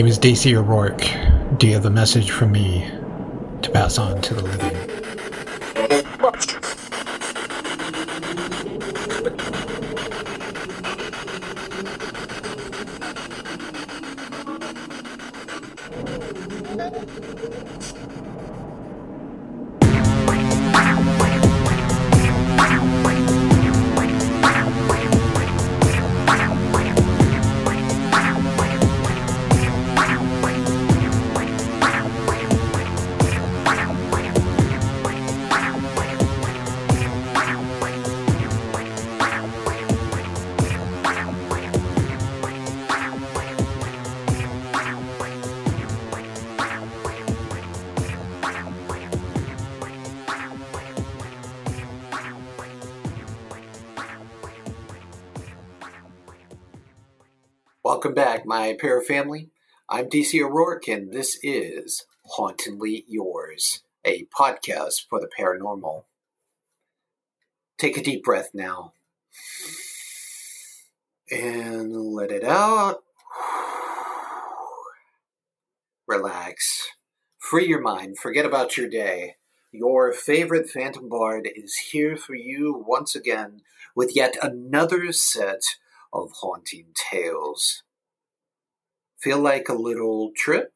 name is Daisy O'Rourke. Do you have a message from me to pass on to the living? Family. I'm DC O'Rourke, and this is Hauntingly Yours, a podcast for the paranormal. Take a deep breath now and let it out. Relax. Free your mind. Forget about your day. Your favorite Phantom Bard is here for you once again with yet another set of haunting tales feel like a little trip?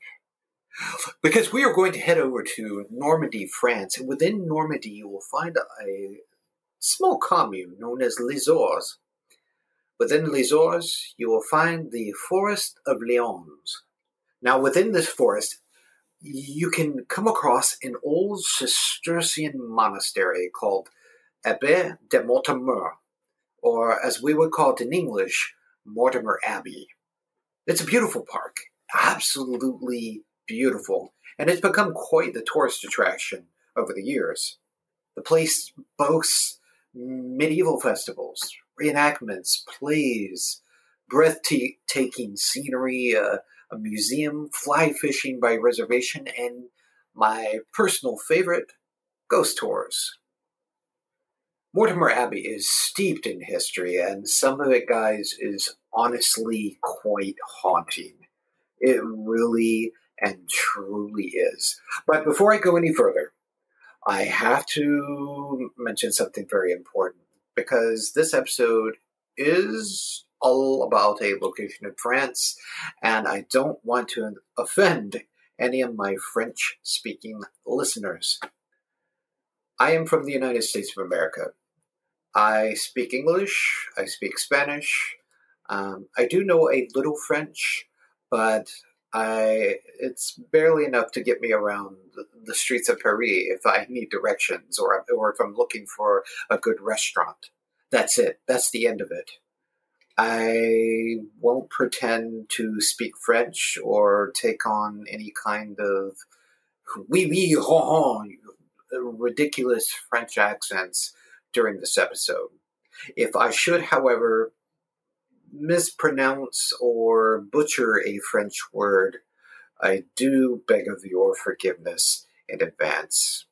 Because we are going to head over to Normandy, France, and within Normandy you will find a small commune known as Les. Within Les you will find the Forest of Lyons. Now, within this forest, you can come across an old Cistercian monastery called Abbaye de Mortemer, or as we would call it in English, Mortimer Abbey. It's a beautiful park, absolutely beautiful, and it's become quite the tourist attraction over the years. The place boasts medieval festivals, reenactments, plays, breathtaking scenery, a museum, fly fishing by reservation, and my personal favorite, ghost tours. Mortimer Abbey is steeped in history, and some of it, guys, is honestly quite haunting. It really and truly is. But before I go any further, I have to mention something very important because this episode is all about a location in France, and I don't want to offend any of my French speaking listeners. I am from the United States of America. I speak English, I speak Spanish. Um, I do know a little French, but I it's barely enough to get me around the streets of Paris if I need directions or or if I'm looking for a good restaurant. That's it. That's the end of it. I won't pretend to speak French or take on any kind of oui oui ridiculous French accents during this episode. If I should, however, mispronounce or butcher a French word, I do beg of your forgiveness in advance.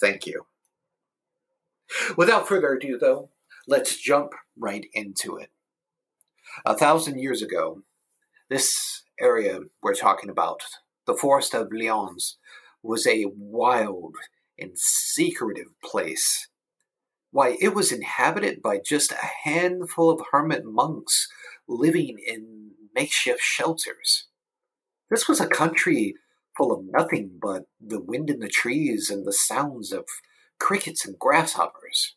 Thank you. Without further ado, though, let's jump right into it. A thousand years ago, this area we're talking about, the Forest of Lyons, was a wild and secretive place why, it was inhabited by just a handful of hermit monks living in makeshift shelters. This was a country full of nothing but the wind in the trees and the sounds of crickets and grasshoppers.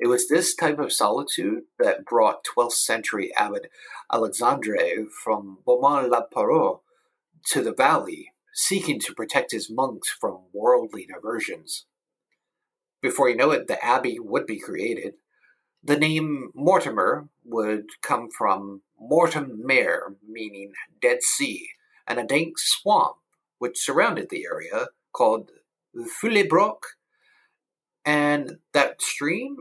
It was this type of solitude that brought 12th century abbot Alexandre from Beaumont-la-Porrée to the valley, seeking to protect his monks from worldly diversions. Before you know it, the abbey would be created. The name Mortimer would come from Mortem Mare, meaning Dead Sea, and a dank swamp which surrounded the area called Fulebroek. And that stream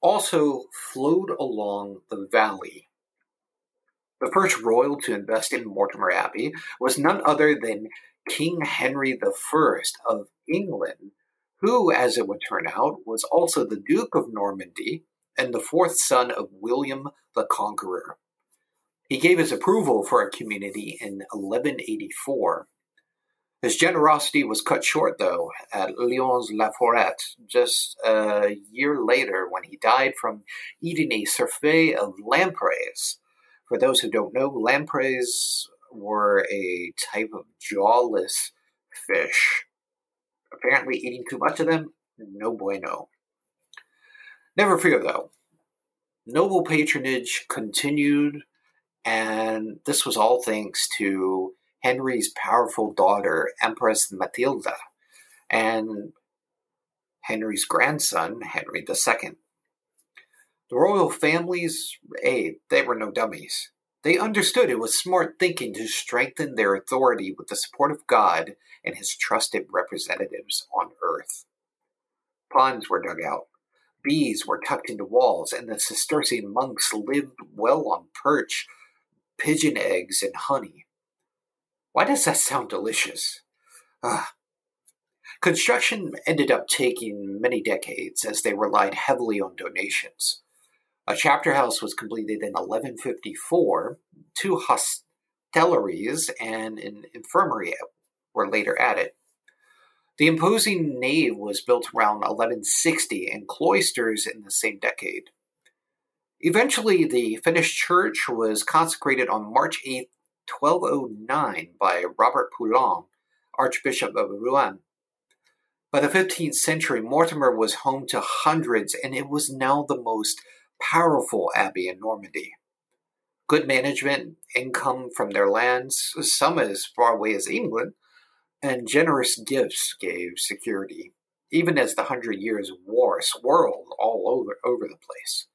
also flowed along the valley. The first royal to invest in Mortimer Abbey was none other than King Henry I of England, who, as it would turn out, was also the Duke of Normandy and the fourth son of William the Conqueror. He gave his approval for a community in 1184. His generosity was cut short, though, at Lyons La Forêt, just a year later when he died from eating a surfeit of lampreys. For those who don't know, lampreys were a type of jawless fish. Apparently, eating too much of them, no bueno. Never fear, though. Noble patronage continued, and this was all thanks to Henry's powerful daughter, Empress Matilda, and Henry's grandson, Henry II. The royal families, hey, they were no dummies. They understood it was smart thinking to strengthen their authority with the support of God and his trusted representatives on earth. Ponds were dug out, bees were tucked into walls, and the Cistercian monks lived well on perch, pigeon eggs, and honey. Why does that sound delicious? Ah. Construction ended up taking many decades as they relied heavily on donations. A chapter house was completed in 1154. Two hostelries and an infirmary were later added. The imposing nave was built around 1160 and cloisters in the same decade. Eventually, the finished church was consecrated on March 8, 1209, by Robert Poulain, Archbishop of Rouen. By the 15th century, Mortimer was home to hundreds, and it was now the most powerful abbey in Normandy. Good management, income from their lands, some as far away as England, and generous gifts gave security, even as the Hundred Years' War swirled all over, over the place.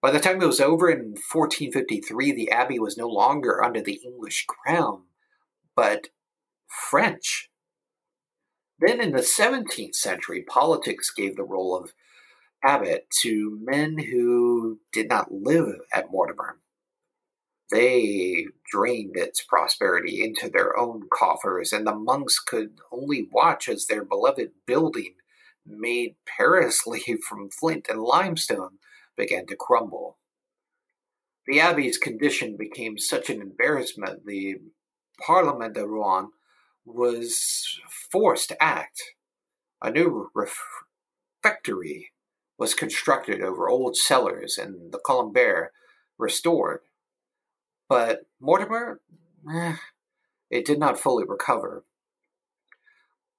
By the time it was over in 1453, the abbey was no longer under the English crown, but French. Then in the 17th century, politics gave the role of abbot to men who did not live at Mortimer. They drained its prosperity into their own coffers, and the monks could only watch as their beloved building, made perilously from flint and limestone, began to crumble. The abbey's condition became such an embarrassment, the Parlement de Rouen was forced to act. A new refectory was constructed over old cellars and the Colombière restored. But Mortimer, eh, it did not fully recover.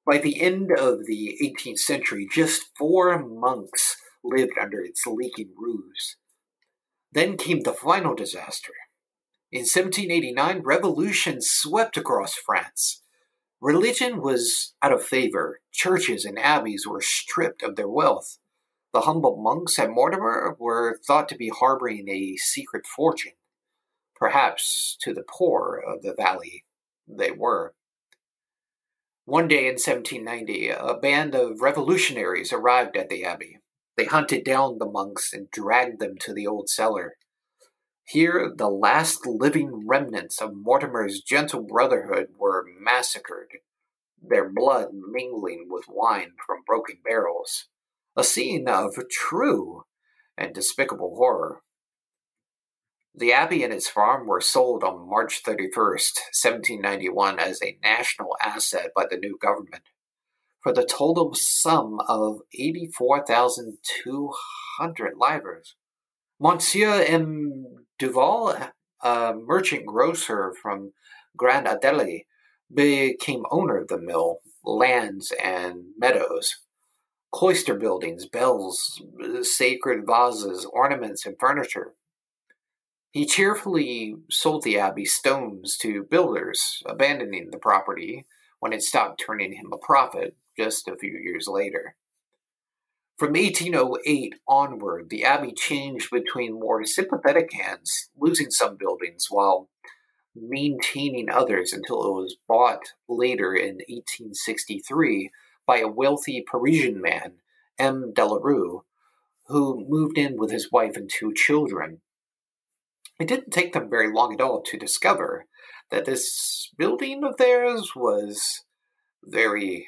By the end of the 18th century, just four monks lived under its leaking roofs. Then came the final disaster. In 1789, revolution swept across France. Religion was out of favor. Churches and abbeys were stripped of their wealth. The humble monks at Mortimer were thought to be harboring a secret fortune. Perhaps to the poor of the valley they were. One day in 1790, a band of revolutionaries arrived at the abbey. They hunted down the monks and dragged them to the old cellar. Here, the last living remnants of Mortimer's gentle brotherhood were massacred, their blood mingling with wine from broken barrels a scene of true and despicable horror. The abbey and its farm were sold on March 31st, 1791, as a national asset by the new government for the total sum of 84,200 livres. Monsieur M. Duval, a merchant grocer from Grand Andely, became owner of the mill, lands, and meadows cloister buildings, bells, sacred vases, ornaments, and furniture. He cheerfully sold the abbey stones to builders, abandoning the property when it stopped turning him a profit just a few years later. From 1808 onward, the abbey changed between more sympathetic hands, losing some buildings while maintaining others until it was bought later in 1863 by a wealthy Parisian man, M. Delarue, who moved in with his wife and two children. It didn't take them very long at all to discover that this building of theirs was very,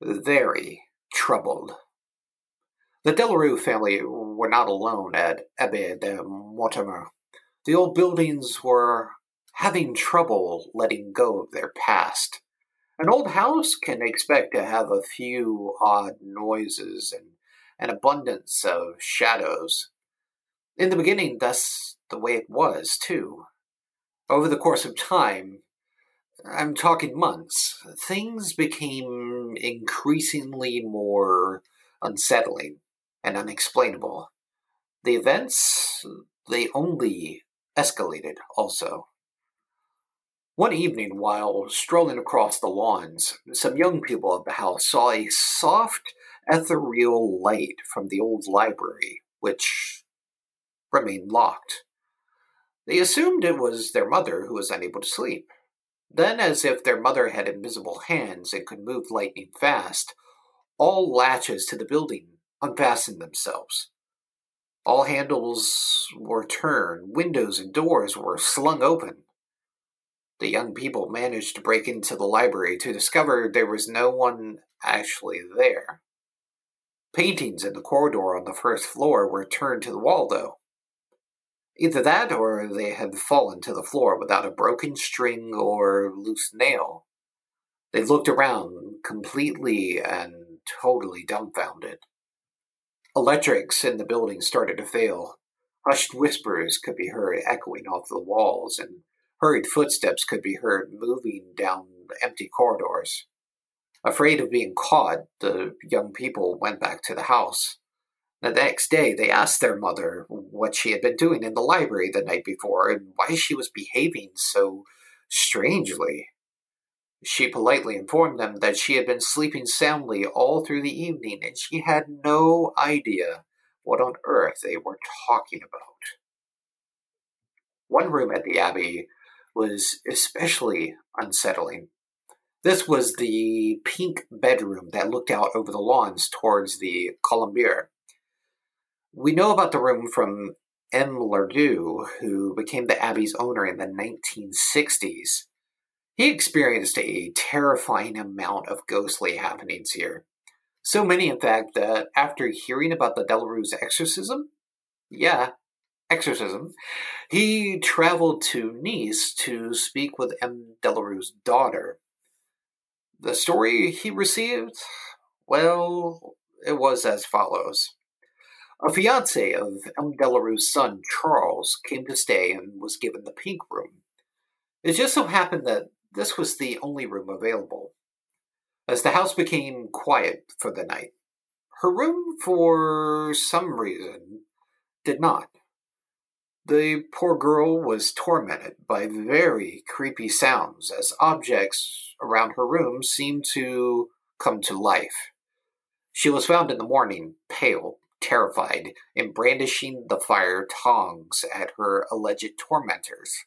very troubled. The Delarue family were not alone at Abbaye de Mortimer. The old buildings were having trouble letting go of their past. An old house can expect to have a few odd noises and an abundance of shadows. In the beginning, that's the way it was, too. Over the course of time, I'm talking months, things became increasingly more unsettling and unexplainable. The events, they only escalated also. One evening, while strolling across the lawns, some young people of the house saw a soft, ethereal light from the old library, which remained locked. They assumed it was their mother who was unable to sleep. Then, as if their mother had invisible hands and could move lightning fast, all latches to the building unfastened themselves. All handles were turned, windows and doors were slung open. The young people managed to break into the library to discover there was no one actually there. Paintings in the corridor on the first floor were turned to the wall, though. Either that or they had fallen to the floor without a broken string or loose nail. They looked around completely and totally dumbfounded. Electrics in the building started to fail. Hushed whispers could be heard echoing off the walls, and hurried footsteps could be heard moving down the empty corridors. Afraid of being caught, the young people went back to the house. The next day, they asked their mother what she had been doing in the library the night before and why she was behaving so strangely. She politely informed them that she had been sleeping soundly all through the evening and she had no idea what on earth they were talking about. One room at the Abbey was especially unsettling. This was the pink bedroom that looked out over the lawns towards the Colombier. We know about the room from M. Ledoux, who became the Abbey's owner in the 1960s. He experienced a terrifying amount of ghostly happenings here. So many, in fact, that after hearing about the Delarue exorcism, yeah, exorcism, he traveled to Nice to speak with M. Delarue's daughter. The story he received, well, it was as follows. A fiance of M. Delarue's son, Charles, came to stay and was given the pink room. It just so happened that this was the only room available. As the house became quiet for the night, her room, for some reason, did not. The poor girl was tormented by very creepy sounds as objects around her room seemed to come to life. She was found in the morning, pale, terrified, and brandishing the fire tongs at her alleged tormentors.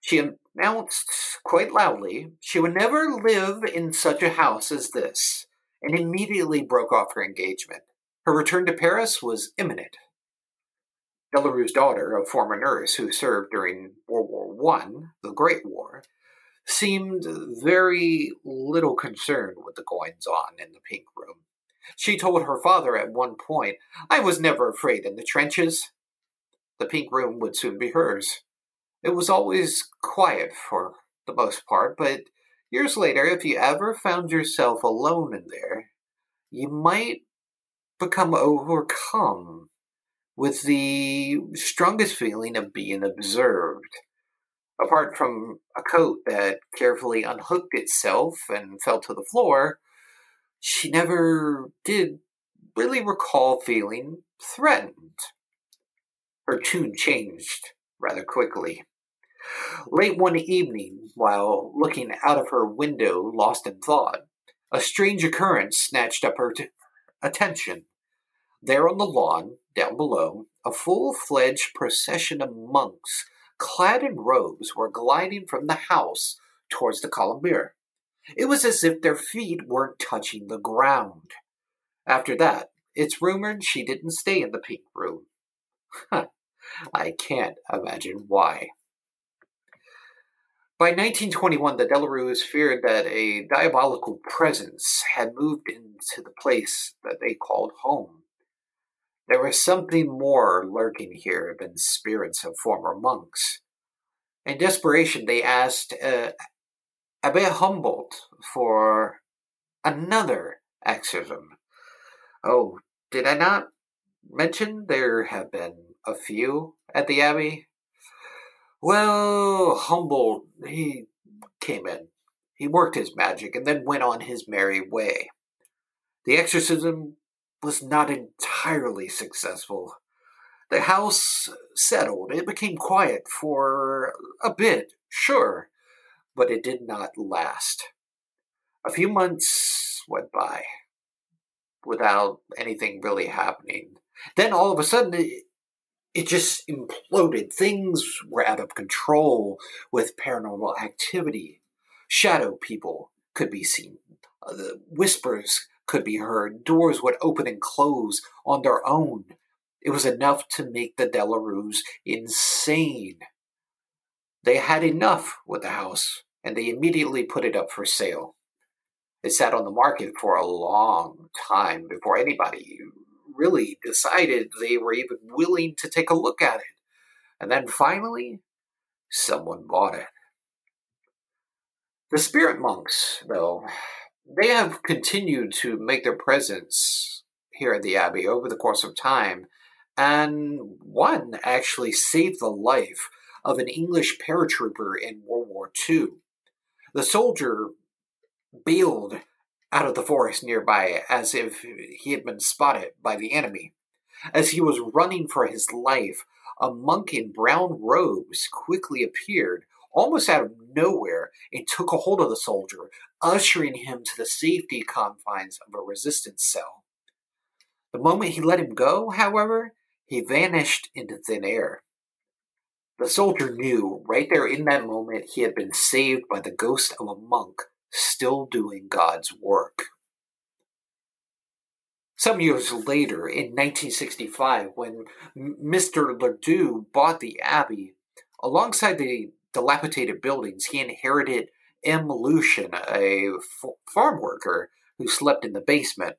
She announced quite loudly she would never live in such a house as this, and immediately broke off her engagement. Her return to Paris was imminent. Delarue's daughter, a former nurse who served during World War I, the Great War, seemed very little concerned with the goings on in the pink room. She told her father at one point, I was never afraid in the trenches. The pink room would soon be hers. It was always quiet for the most part, but years later, if you ever found yourself alone in there, you might become overcome with the strongest feeling of being observed. Apart from a coat that carefully unhooked itself and fell to the floor, she never did really recall feeling threatened. Her tune changed rather quickly. Late one evening, while looking out of her window lost in thought, a strange occurrence snatched up her t- attention. There on the lawn, down below, a full fledged procession of monks, clad in robes, were gliding from the house towards the Colombier. It was as if their feet weren't touching the ground. After that, it's rumored she didn't stay in the pink room. I can't imagine why. By 1921, the Delarues feared that a diabolical presence had moved into the place that they called home. There was something more lurking here than spirits of former monks. In desperation, they asked uh, Abbe Humboldt for another exorcism. Oh, did I not mention there have been a few at the Abbey? Well, Humboldt, he came in. He worked his magic and then went on his merry way. The exorcism was not entirely successful. The house settled. It became quiet for a bit, sure, but it did not last. A few months went by without anything really happening. Then all of a sudden, it, it just imploded. Things were out of control with paranormal activity. Shadow people could be seen. Uh, the whispers could be heard. Doors would open and close on their own. It was enough to make the Delarues insane. They had enough with the house, and they immediately put it up for sale. It sat on the market for a long time before anybody really decided they were even willing to take a look at it. And then finally, someone bought it. The spirit monks, though, they have continued to make their presence here at the Abbey over the course of time, and one actually saved the life of an English paratrooper in World War II. The soldier bailed out of the forest nearby as if he had been spotted by the enemy. As he was running for his life, a monk in brown robes quickly appeared, almost out of nowhere, and took a hold of the soldier, ushering him to the safety confines of a resistance cell. The moment he let him go, however, he vanished into thin air. The soldier knew right there in that moment he had been saved by the ghost of a monk still doing God's work. Some years later, in 1965, when Mr. Ledoux bought the Abbey, alongside the dilapidated buildings, he inherited M. Lucian, a farm worker who slept in the basement.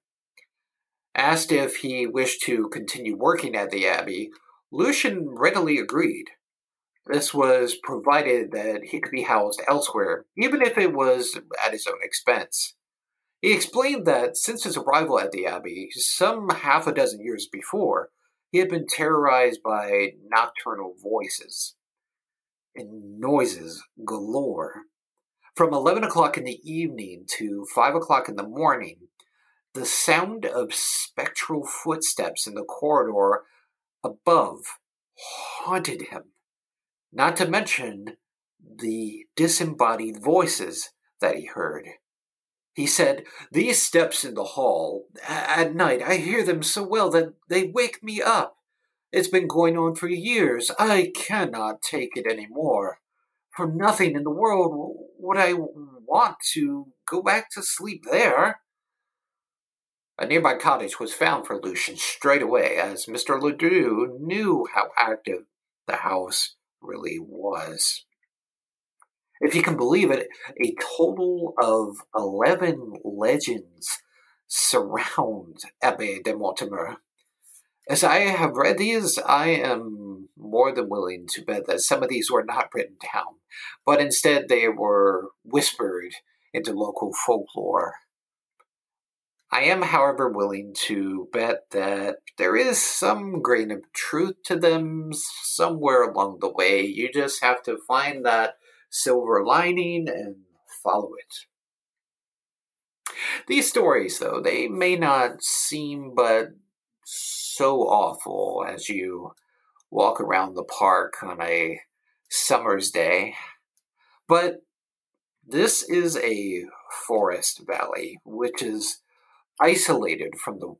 Asked if he wished to continue working at the Abbey, Lucian readily agreed. This was provided that he could be housed elsewhere, even if it was at his own expense. He explained that since his arrival at the Abbey, some half a dozen years before, he had been terrorized by nocturnal voices and noises galore. From 11 o'clock in the evening to 5 o'clock in the morning, the sound of spectral footsteps in the corridor above haunted him not to mention the disembodied voices that he heard. He said, These steps in the hall, at night, I hear them so well that they wake me up. It's been going on for years. I cannot take it any more. For nothing in the world would I want to go back to sleep there. A nearby cottage was found for Lucian straight away, as Mr. Ledoux knew how active the house really was. If you can believe it, a total of 11 legends surround Abbe de Mortimer. As I have read these, I am more than willing to bet that some of these were not written down, but instead they were whispered into local folklore. I am, however, willing to bet that there is some grain of truth to them somewhere along the way. You just have to find that silver lining and follow it. These stories, though, they may not seem but so awful as you walk around the park on a summer's day. But this is a forest valley, which is isolated from the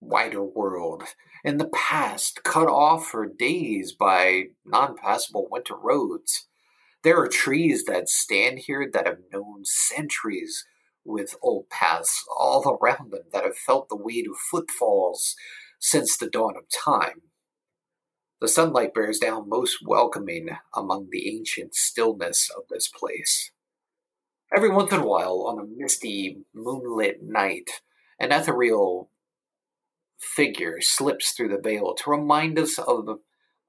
wider world, in the past cut off for days by non passable winter roads. There are trees that stand here that have known centuries with old paths all around them that have felt the weight of footfalls since the dawn of time. The sunlight bears down most welcoming among the ancient stillness of this place. Every once in a while, on a misty, moonlit night, an ethereal figure slips through the veil to remind us of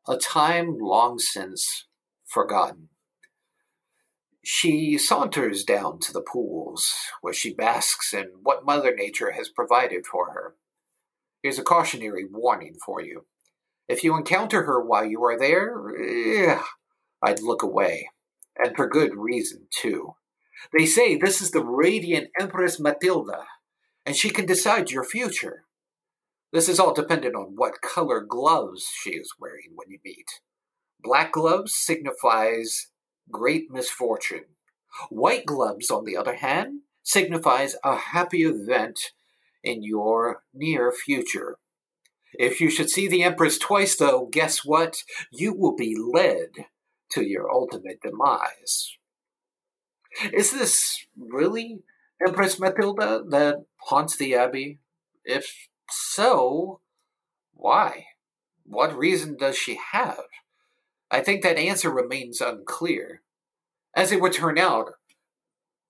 a time long since forgotten. She saunters down to the pools, where she basks in what Mother Nature has provided for her. Here's a cautionary warning for you. If you encounter her while you are there, eh, I'd look away. And for good reason, too. They say this is the radiant Empress Matilda, and she can decide your future. This is all dependent on what color gloves she is wearing when you meet. Black gloves signifies great misfortune. White gloves, on the other hand, signifies a happy event in your near future. If you should see the Empress twice, though, guess what? You will be led to your ultimate demise. Is this really Empress Matilda that haunts the Abbey? If so, why? What reason does she have? I think that answer remains unclear. As it would turn out,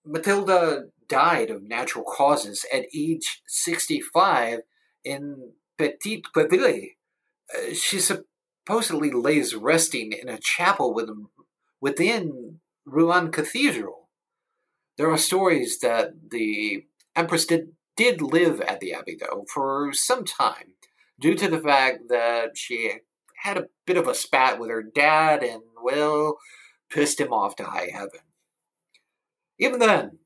Matilda died of natural causes at age 65 in Petit Quevilly. Uh, she supposedly lays resting in a chapel within, within Rouen Cathedral. There are stories that the Empress did, did live at the Abbey, though, for some time, due to the fact that she had a bit of a spat with her dad and, well, pissed him off to high heaven. Even then,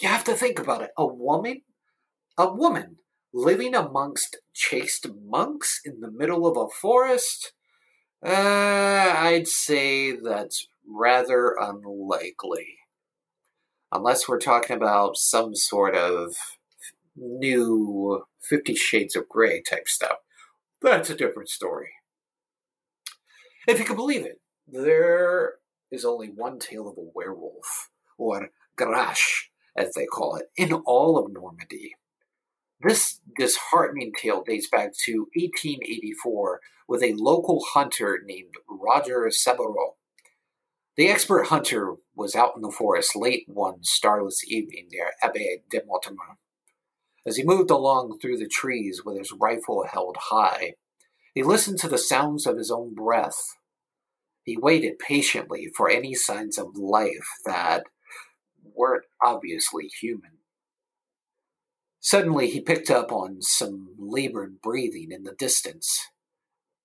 you have to think about it. A woman, a woman living amongst chaste monks in the middle of a forest, uh, I'd say that's rather unlikely. Unless we're talking about some sort of new Fifty Shades of Grey type stuff. That's a different story. If you can believe it, there is only one tale of a werewolf, or Grash, as they call it, in all of Normandy. This disheartening tale dates back to 1884 with a local hunter named Roger Saboureau. The expert hunter was out in the forest late one starless evening near Abbe de Mortemart. As he moved along through the trees with his rifle held high, he listened to the sounds of his own breath. He waited patiently for any signs of life that weren't obviously human. Suddenly, he picked up on some labored breathing in the distance.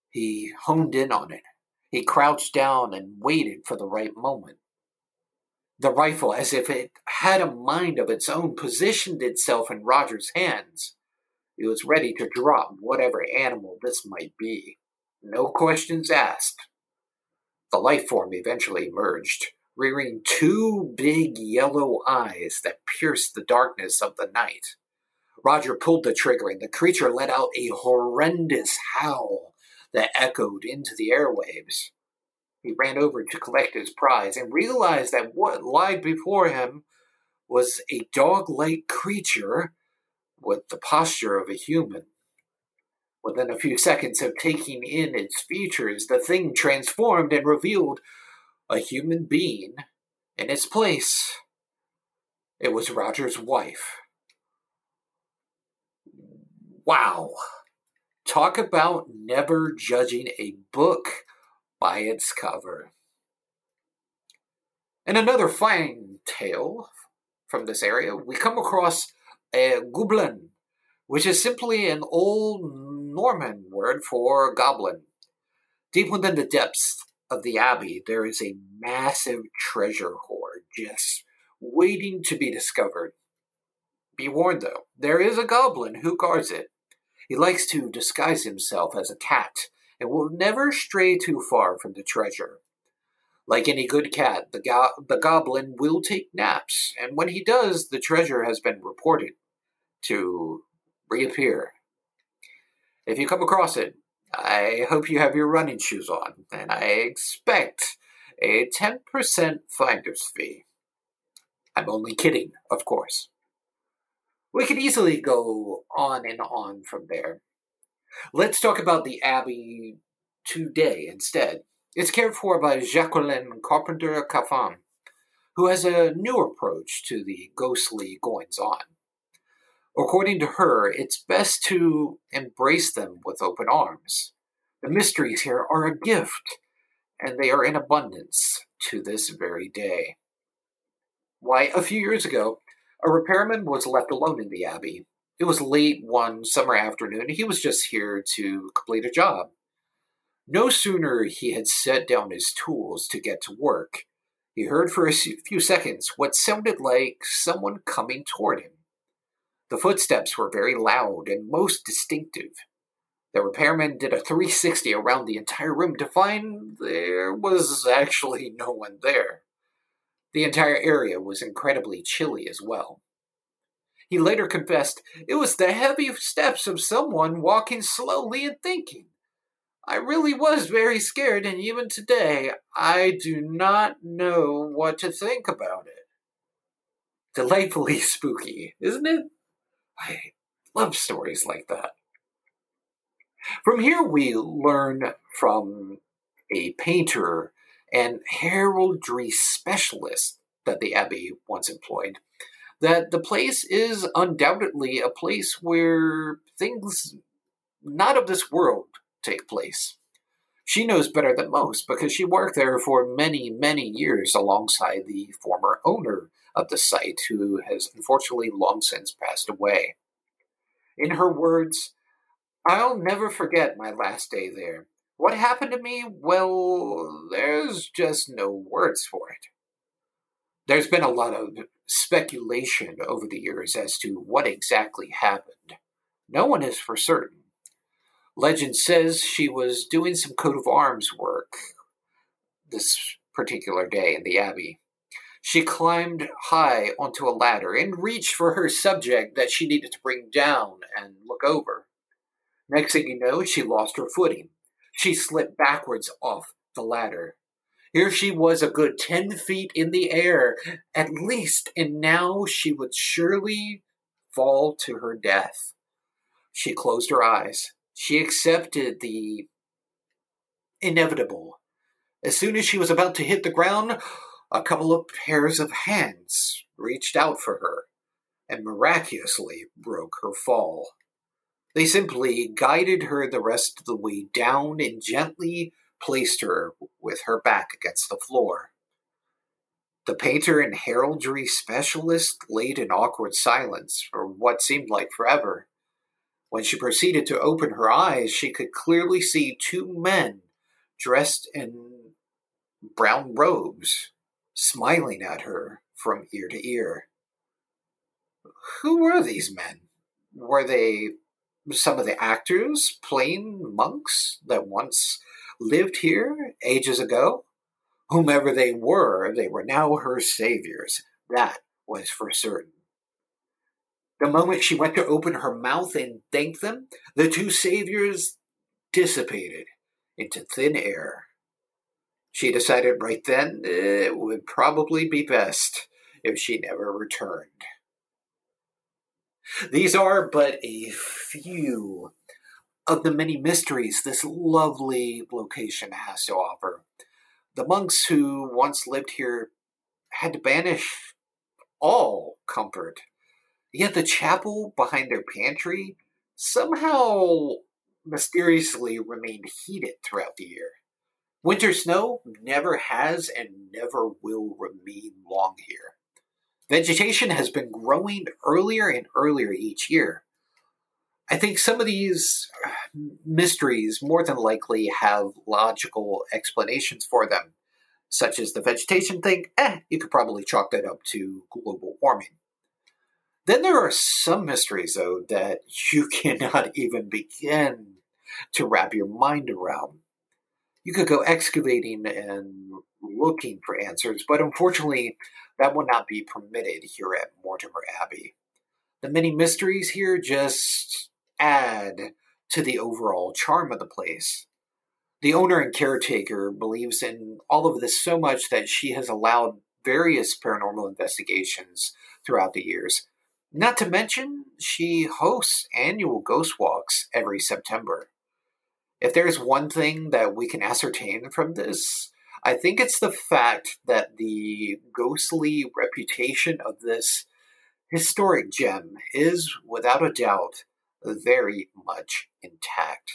He honed in on it. He crouched down and waited for the right moment. The rifle, as if it had a mind of its own, positioned itself in Roger's hands. He was ready to drop whatever animal this might be. No questions asked. The life form eventually emerged, rearing two big yellow eyes that pierced the darkness of the night. Roger pulled the trigger, and the creature let out a horrendous howl that echoed into the airwaves. He ran over to collect his prize and realized that what lied before him was a dog like creature with the posture of a human. Within a few seconds of taking in its features, the thing transformed and revealed a human being in its place. It was Roger's wife. Wow. Talk about never judging a book by its cover. In another fine tale from this area, we come across a goblin, which is simply an old Norman word for goblin. Deep within the depths of the abbey, there is a massive treasure hoard just waiting to be discovered. Be warned, though, there is a goblin who guards it. He likes to disguise himself as a cat and will never stray too far from the treasure. Like any good cat, the, go- the goblin will take naps, and when he does, the treasure has been reported to reappear. If you come across it, I hope you have your running shoes on, and I expect a 10% finder's fee. I'm only kidding, of course. We could easily go on and on from there. Let's talk about the Abbey today instead. It's cared for by Jacqueline Carpenter Caffan, who has a new approach to the ghostly goings on. According to her, it's best to embrace them with open arms. The mysteries here are a gift, and they are in abundance to this very day. Why, a few years ago, a repairman was left alone in the Abbey. It was late one summer afternoon. He was just here to complete a job. No sooner he had set down his tools to get to work, he heard for a few seconds what sounded like someone coming toward him. The footsteps were very loud and most distinctive. The repairman did a 360 around the entire room to find there was actually no one there. The entire area was incredibly chilly as well. He later confessed it was the heavy steps of someone walking slowly and thinking. I really was very scared, and even today, I do not know what to think about it. Delightfully spooky, isn't it? I love stories like that. From here, we learn from a painter and heraldry specialist that the Abbey once employed that the place is undoubtedly a place where things not of this world take place. She knows better than most because she worked there for many, many years alongside the former owner of the site, who has unfortunately long since passed away. In her words, I'll never forget my last day there. What happened to me? Well, there's just no words for it. There's been a lot of speculation over the years as to what exactly happened. No one is for certain. Legend says she was doing some coat of arms work this particular day in the Abbey. She climbed high onto a ladder and reached for her subject that she needed to bring down and look over. Next thing you know, she lost her footing. She slipped backwards off the ladder. Here she was a good 10 feet in the air, at least, and now she would surely fall to her death. She closed her eyes. She accepted the inevitable. As soon as she was about to hit the ground, a couple of pairs of hands reached out for her and miraculously broke her fall. They simply guided her the rest of the way down and gently placed her with her back against the floor. The painter and heraldry specialist laid in awkward silence for what seemed like forever. When she proceeded to open her eyes, she could clearly see two men dressed in brown robes smiling at her from ear to ear. Who were these men? Were they some of the actors plain monks that once lived here ages ago. Whomever they were, they were now her saviors. That was for certain. The moment she went to open her mouth and thank them, the two saviors dissipated into thin air. She decided right then it would probably be best if she never returned. These are but a few of the many mysteries this lovely location has to offer. The monks who once lived here had to banish all comfort. Yet the chapel behind their pantry somehow mysteriously remained heated throughout the year. Winter snow never has and never will remain long here. Vegetation has been growing earlier and earlier each year, I think some of these mysteries more than likely have logical explanations for them, such as the vegetation thing. Eh, you could probably chalk that up to global warming. Then there are some mysteries, though, that you cannot even begin to wrap your mind around. You could go excavating and looking for answers, but unfortunately, that will not be permitted here at Mortimer Abbey. The many mysteries here just add to the overall charm of the place. The owner and caretaker believes in all of this so much that she has allowed various paranormal investigations throughout the years. Not to mention, she hosts annual ghost walks every September. If there's one thing that we can ascertain from this, I think it's the fact that the ghostly reputation of this historic gem is, without a doubt, very much intact.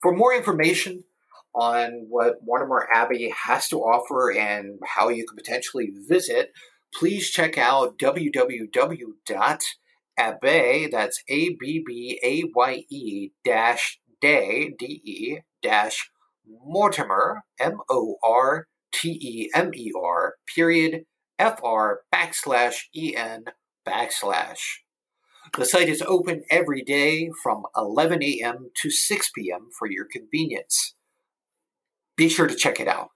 For more information on what Mortimer Abbey has to offer and how you can potentially visit, please check out www.abbaye, that's A-B-B-A-Y-E dash day, D-E, dash Mortemer, M-O-R-T-E-M-E-R, period, F-R, backslash E-N, backslash. The site is open every day from 11 a.m. to 6 p.m. for your convenience. Be sure to check it out.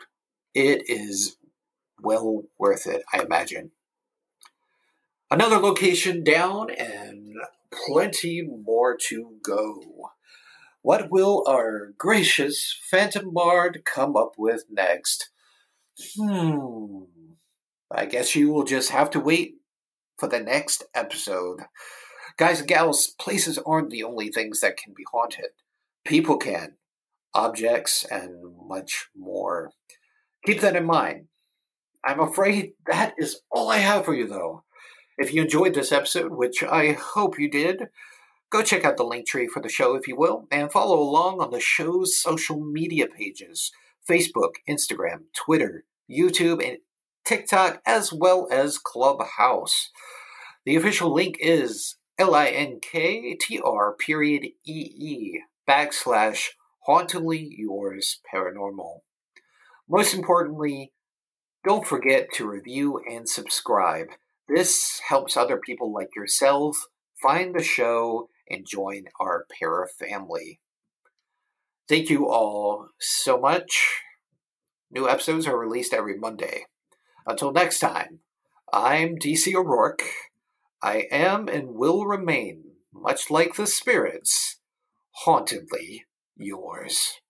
It is well worth it, I imagine. Another location down and plenty more to go. What will our gracious Phantom Bard come up with next? Hmm. I guess you will just have to wait for the next episode. Guys and gals, places aren't the only things that can be haunted. People can, objects, and much more. Keep that in mind. I'm afraid that is all I have for you, though. If you enjoyed this episode, which I hope you did, go check out the link tree for the show, if you will, and follow along on the show's social media pages Facebook, Instagram, Twitter, YouTube, and TikTok, as well as Clubhouse. The official link is L-I-N-K-T-R period E-E backslash hauntingly yours paranormal. Most importantly, don't forget to review and subscribe. This helps other people like yourself find the show and join our para family. Thank you all so much. New episodes are released every Monday. Until next time, I'm DC O'Rourke. I am and will remain, much like the spirits, hauntedly yours.